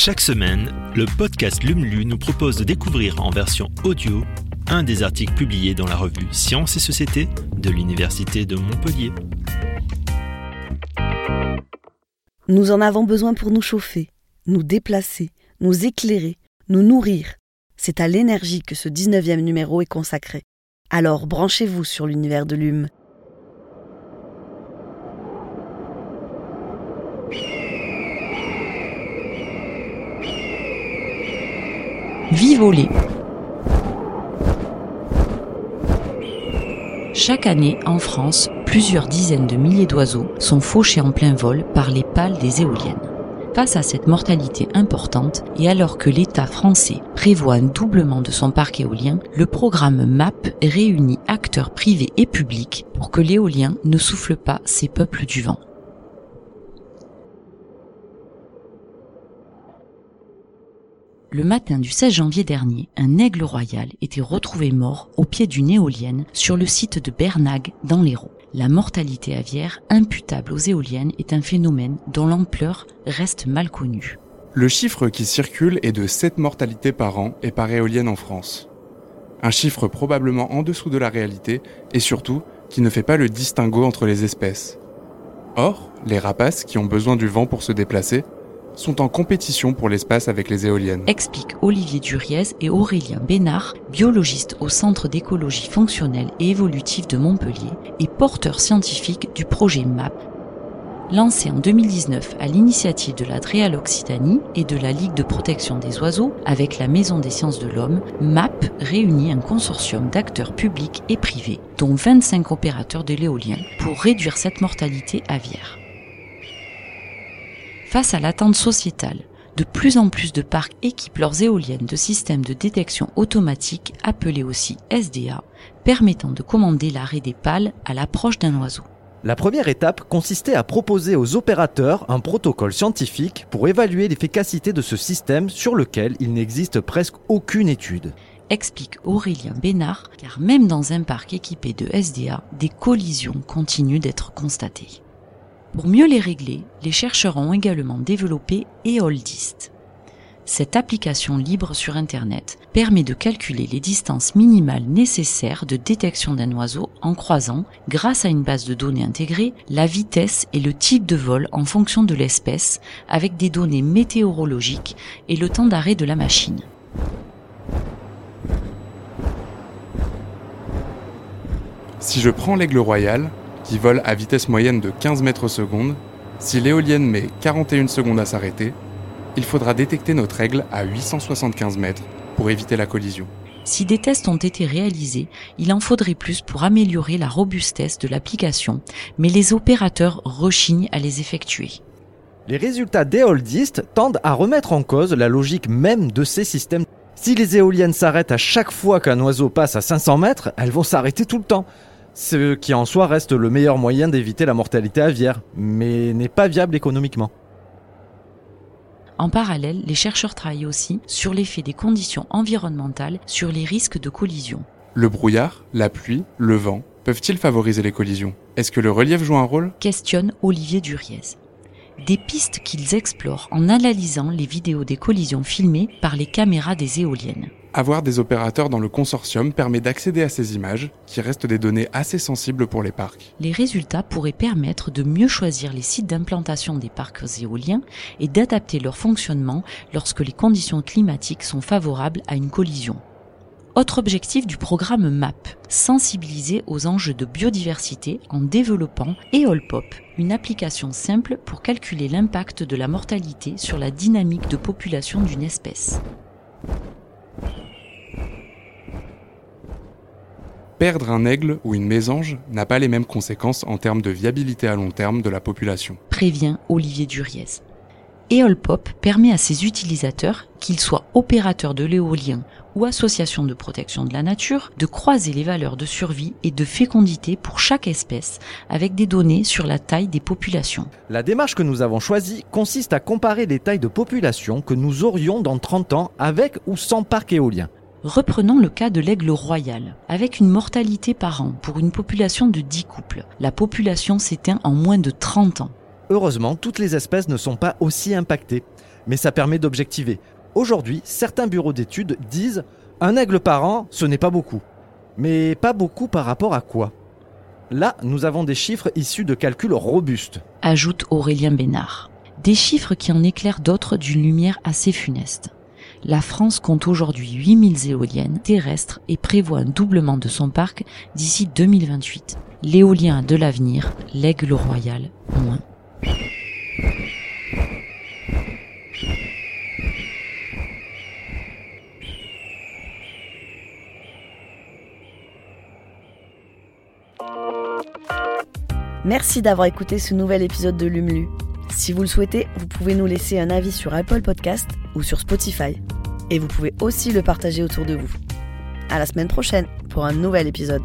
Chaque semaine, le podcast LUMLU nous propose de découvrir en version audio un des articles publiés dans la revue Sciences et Société de l'Université de Montpellier. Nous en avons besoin pour nous chauffer, nous déplacer, nous éclairer, nous nourrir. C'est à l'énergie que ce 19e numéro est consacré. Alors branchez-vous sur l'univers de l'UM. Vivoler. Chaque année, en France, plusieurs dizaines de milliers d'oiseaux sont fauchés en plein vol par les pales des éoliennes. Face à cette mortalité importante, et alors que l'État français prévoit un doublement de son parc éolien, le programme MAP réunit acteurs privés et publics pour que l'éolien ne souffle pas ces peuples du vent. Le matin du 16 janvier dernier, un aigle royal était retrouvé mort au pied d'une éolienne sur le site de Bernag dans l'Hérault. La mortalité aviaire imputable aux éoliennes est un phénomène dont l'ampleur reste mal connue. Le chiffre qui circule est de 7 mortalités par an et par éolienne en France. Un chiffre probablement en dessous de la réalité et surtout qui ne fait pas le distinguo entre les espèces. Or, les rapaces qui ont besoin du vent pour se déplacer sont en compétition pour l'espace avec les éoliennes. Explique Olivier Duriez et Aurélien Bénard, biologistes au Centre d'écologie fonctionnelle et évolutive de Montpellier et porteurs scientifiques du projet MAP, lancé en 2019 à l'initiative de la Dréal Occitanie et de la Ligue de protection des oiseaux avec la Maison des sciences de l'homme, MAP réunit un consortium d'acteurs publics et privés, dont 25 opérateurs de l'éolien, pour réduire cette mortalité aviaire. Face à l'attente sociétale, de plus en plus de parcs équipent leurs éoliennes de systèmes de détection automatique appelés aussi SDA, permettant de commander l'arrêt des pales à l'approche d'un oiseau. La première étape consistait à proposer aux opérateurs un protocole scientifique pour évaluer l'efficacité de ce système sur lequel il n'existe presque aucune étude. Explique Aurélien Bénard, car même dans un parc équipé de SDA, des collisions continuent d'être constatées. Pour mieux les régler, les chercheurs ont également développé EOLDIST. Cette application libre sur Internet permet de calculer les distances minimales nécessaires de détection d'un oiseau en croisant, grâce à une base de données intégrée, la vitesse et le type de vol en fonction de l'espèce avec des données météorologiques et le temps d'arrêt de la machine. Si je prends l'aigle royal, qui vole à vitesse moyenne de 15 mètres seconde, si l'éolienne met 41 secondes à s'arrêter, il faudra détecter notre aigle à 875 mètres pour éviter la collision. Si des tests ont été réalisés, il en faudrait plus pour améliorer la robustesse de l'application, mais les opérateurs rechignent à les effectuer. Les résultats d'Eoldist tendent à remettre en cause la logique même de ces systèmes. Si les éoliennes s'arrêtent à chaque fois qu'un oiseau passe à 500 mètres, elles vont s'arrêter tout le temps ce qui en soi reste le meilleur moyen d'éviter la mortalité aviaire, mais n'est pas viable économiquement. En parallèle, les chercheurs travaillent aussi sur l'effet des conditions environnementales sur les risques de collision. Le brouillard, la pluie, le vent peuvent-ils favoriser les collisions? Est-ce que le relief joue un rôle? Questionne Olivier Duriez. Des pistes qu'ils explorent en analysant les vidéos des collisions filmées par les caméras des éoliennes. Avoir des opérateurs dans le consortium permet d'accéder à ces images, qui restent des données assez sensibles pour les parcs. Les résultats pourraient permettre de mieux choisir les sites d'implantation des parcs éoliens et d'adapter leur fonctionnement lorsque les conditions climatiques sont favorables à une collision. Autre objectif du programme MAP, sensibiliser aux enjeux de biodiversité en développant EOLPOP, une application simple pour calculer l'impact de la mortalité sur la dynamique de population d'une espèce. Perdre un aigle ou une mésange n'a pas les mêmes conséquences en termes de viabilité à long terme de la population. Prévient Olivier Duriez. Eolpop permet à ses utilisateurs, qu'ils soient opérateurs de l'éolien ou associations de protection de la nature, de croiser les valeurs de survie et de fécondité pour chaque espèce avec des données sur la taille des populations. La démarche que nous avons choisie consiste à comparer les tailles de population que nous aurions dans 30 ans avec ou sans parc éolien. Reprenons le cas de l'aigle royal. Avec une mortalité par an pour une population de 10 couples, la population s'éteint en moins de 30 ans. Heureusement, toutes les espèces ne sont pas aussi impactées. mais ça permet d'objectiver. Aujourd'hui, certains bureaux d'études disent un aigle par an, ce n'est pas beaucoup. Mais pas beaucoup par rapport à quoi? Là, nous avons des chiffres issus de calculs robustes. Ajoute Aurélien Bénard. Des chiffres qui en éclairent d'autres d'une lumière assez funeste. La France compte aujourd'hui 8000 éoliennes terrestres et prévoit un doublement de son parc d'ici 2028. L'éolien de l'avenir, l'aigle royal, moins. Merci d'avoir écouté ce nouvel épisode de Lumlu. Si vous le souhaitez, vous pouvez nous laisser un avis sur Apple Podcast ou sur Spotify. Et vous pouvez aussi le partager autour de vous. À la semaine prochaine pour un nouvel épisode.